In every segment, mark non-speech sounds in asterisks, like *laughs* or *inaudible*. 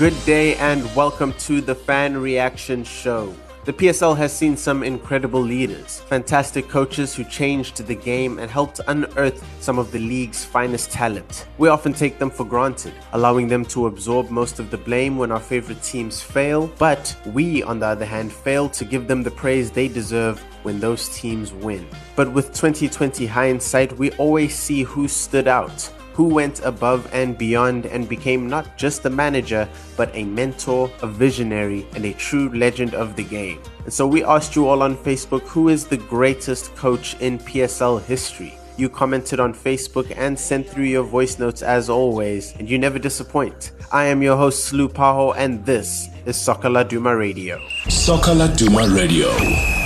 Good day and welcome to the Fan Reaction Show. The PSL has seen some incredible leaders, fantastic coaches who changed the game and helped unearth some of the league's finest talent. We often take them for granted, allowing them to absorb most of the blame when our favorite teams fail, but we, on the other hand, fail to give them the praise they deserve when those teams win. But with 2020 hindsight, we always see who stood out who went above and beyond and became not just a manager, but a mentor, a visionary, and a true legend of the game. And so we asked you all on Facebook who is the greatest coach in PSL history. You commented on Facebook and sent through your voice notes as always, and you never disappoint. I am your host, Slu Paho, and this is Soccer Laduma Radio. Soccer Laduma Radio.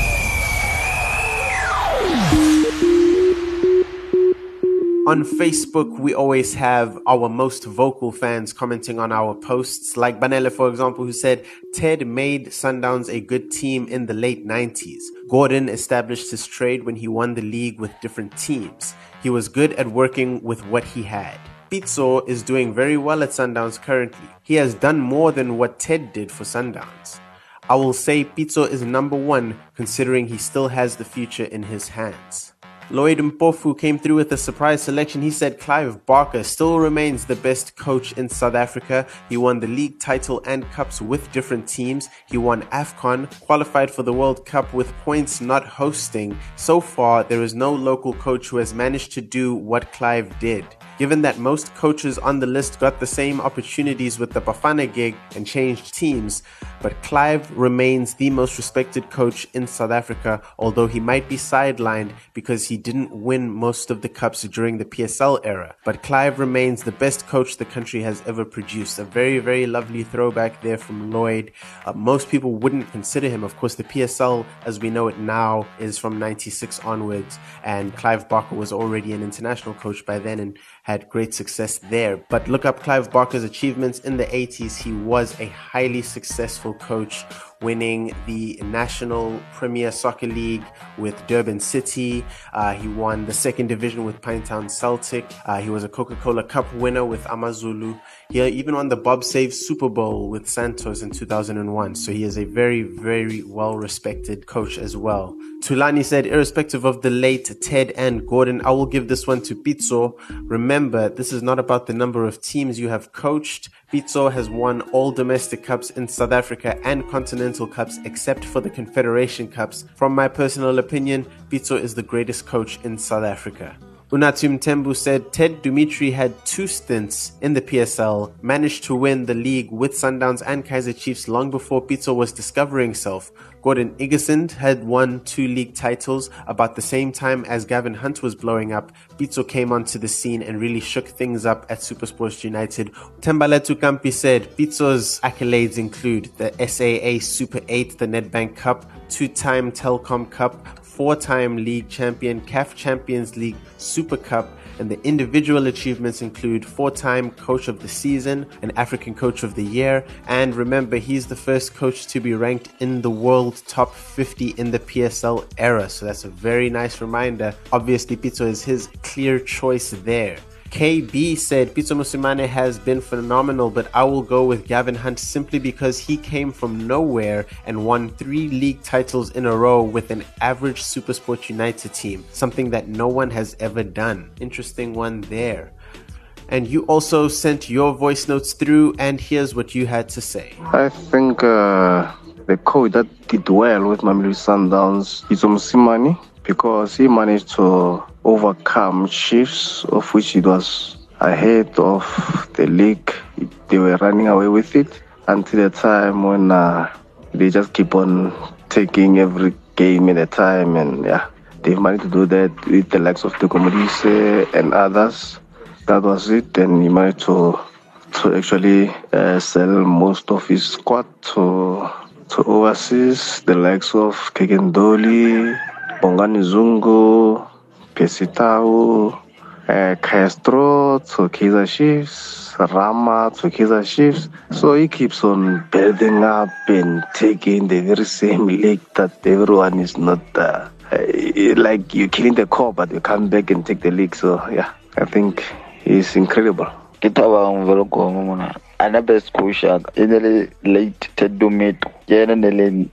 On Facebook, we always have our most vocal fans commenting on our posts, like Banele, for example, who said, Ted made Sundowns a good team in the late 90s. Gordon established his trade when he won the league with different teams. He was good at working with what he had. Pitso is doing very well at Sundowns currently. He has done more than what Ted did for Sundowns. I will say Pitso is number one considering he still has the future in his hands. Lloyd Mpofu came through with a surprise selection. He said Clive Barker still remains the best coach in South Africa. He won the league title and cups with different teams. He won AFCON, qualified for the World Cup with points not hosting. So far, there is no local coach who has managed to do what Clive did. Given that most coaches on the list got the same opportunities with the Bafana gig and changed teams, but Clive remains the most respected coach in South Africa, although he might be sidelined because he didn't win most of the cups during the PSL era. But Clive remains the best coach the country has ever produced. A very, very lovely throwback there from Lloyd. Uh, most people wouldn't consider him. Of course, the PSL as we know it now is from 96 onwards, and Clive Barker was already an international coach by then and had great success there. But look up Clive Barker's achievements in the 80s. He was a highly successful coach, winning the National Premier Soccer League with Durban City. Uh, he won the second division with Pinetown Celtic. Uh, he was a Coca Cola Cup winner with Amazulu. He even won the Bob Save Super Bowl with Santos in 2001. So he is a very, very well respected coach as well. Tulani said, irrespective of the late Ted and Gordon, I will give this one to Pitso. Remember, this is not about the number of teams you have coached. Pitso has won all domestic cups in South Africa and continental cups except for the Confederation Cups. From my personal opinion, Pitso is the greatest coach in South Africa. Unatum Tembu said Ted Dumitru had two stints in the PSL, managed to win the league with Sundowns and Kaizer Chiefs long before Pitso was discovering himself. Gordon Igesund had won two league titles about the same time as Gavin Hunt was blowing up. Pitso came onto the scene and really shook things up at Supersports United. Tembaletu Kampi said Pitso's accolades include the SAA Super 8, the Nedbank Cup, two-time Telkom Cup, four-time league champion, CAF Champions League Super Cup, and the individual achievements include four-time coach of the season, an African coach of the year, and remember he's the first coach to be ranked in the world top 50 in the PSL era. So that's a very nice reminder. Obviously Pitso is his clear choice there. KB said Pitso Mosimane has been phenomenal, but I will go with Gavin Hunt simply because he came from nowhere and won three league titles in a row with an average Supersport United team, something that no one has ever done. Interesting one there. And you also sent your voice notes through, and here's what you had to say. I think uh, the coach that did well with Mamelodi Sundowns is Mosimane because he managed to overcome Chiefs, of which it was ahead of the league. They were running away with it until the time when uh, they just keep on taking every game at a time, and yeah, they've managed to do that with the likes of the Comodise and others. That was it, and he managed to to actually uh, sell most of his squad to to overseas, the likes of Keagan Dolly, Bongani Zungu, Percy Tau, Castro Kaizer Chiefs, Rama Kaizer Chiefs. So he keeps on building up and taking the very same league that everyone is not uh, like you're killing the core, but you come back and take the league. So yeah, I think he's incredible. ke thabang velokome mona ana best coach yaka e late ted dometo ke ene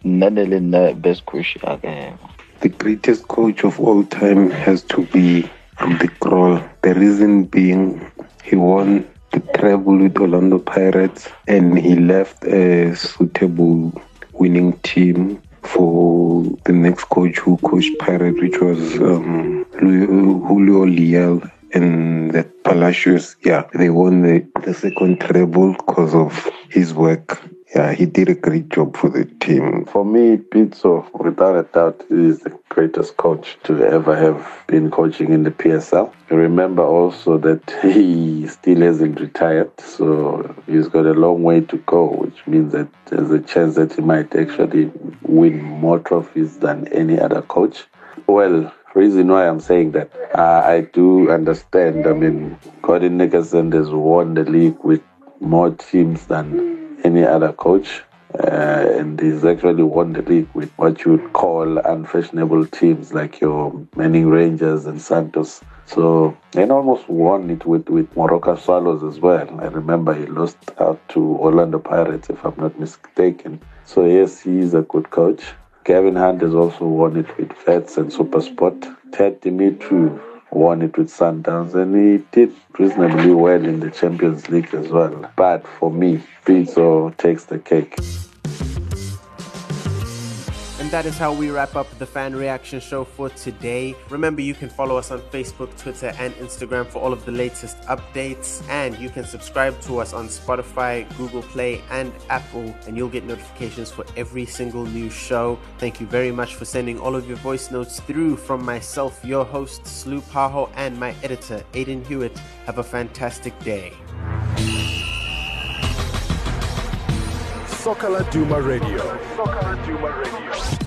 ne le best coach yaka the greatest coach of all time has to be the Krol. The reason being he won the treble with Orlando Pirates and he left a suitable winning team for the next coach who coached Pirates, which was um, Julio Leal and the Palacios, yeah, they won the, the second treble because of his work. Yeah, he did a great job for the team. For me, Pitso, without a doubt, is the greatest coach to ever have been coaching in the PSL. Remember also that *laughs* he still hasn't retired, so he's got a long way to go, which means that there's a chance that he might actually win more trophies than any other coach. Well, reason why I'm saying that uh, I do understand. I mean, Gordon Igesund has won the league with more teams than any other coach. Uh, and he's actually won the league with what you would call unfashionable teams like your Manning Rangers and Santos. So, and almost won it with, with Moroka Swallows as well. I remember he lost out to Orlando Pirates, if I'm not mistaken. So, yes, he's a good coach. Gavin Hunt has also won it with Vets and Super Supersport. Ted Dumitru won it with Sundowns and he did reasonably well in the Champions League as well. But for me, Pitso takes the cake. That is how we wrap up the fan reaction show for today. Remember, you can follow us on Facebook, Twitter, and Instagram for all of the latest updates. And you can subscribe to us on Spotify, Google Play, and Apple, and you'll get notifications for every single new show. Thank you very much for sending all of your voice notes through from myself, your host, Sloop Paho, and my editor, Aiden Hewitt. Have a fantastic day. Soccer Laduma Radio. Soccer Laduma Radio.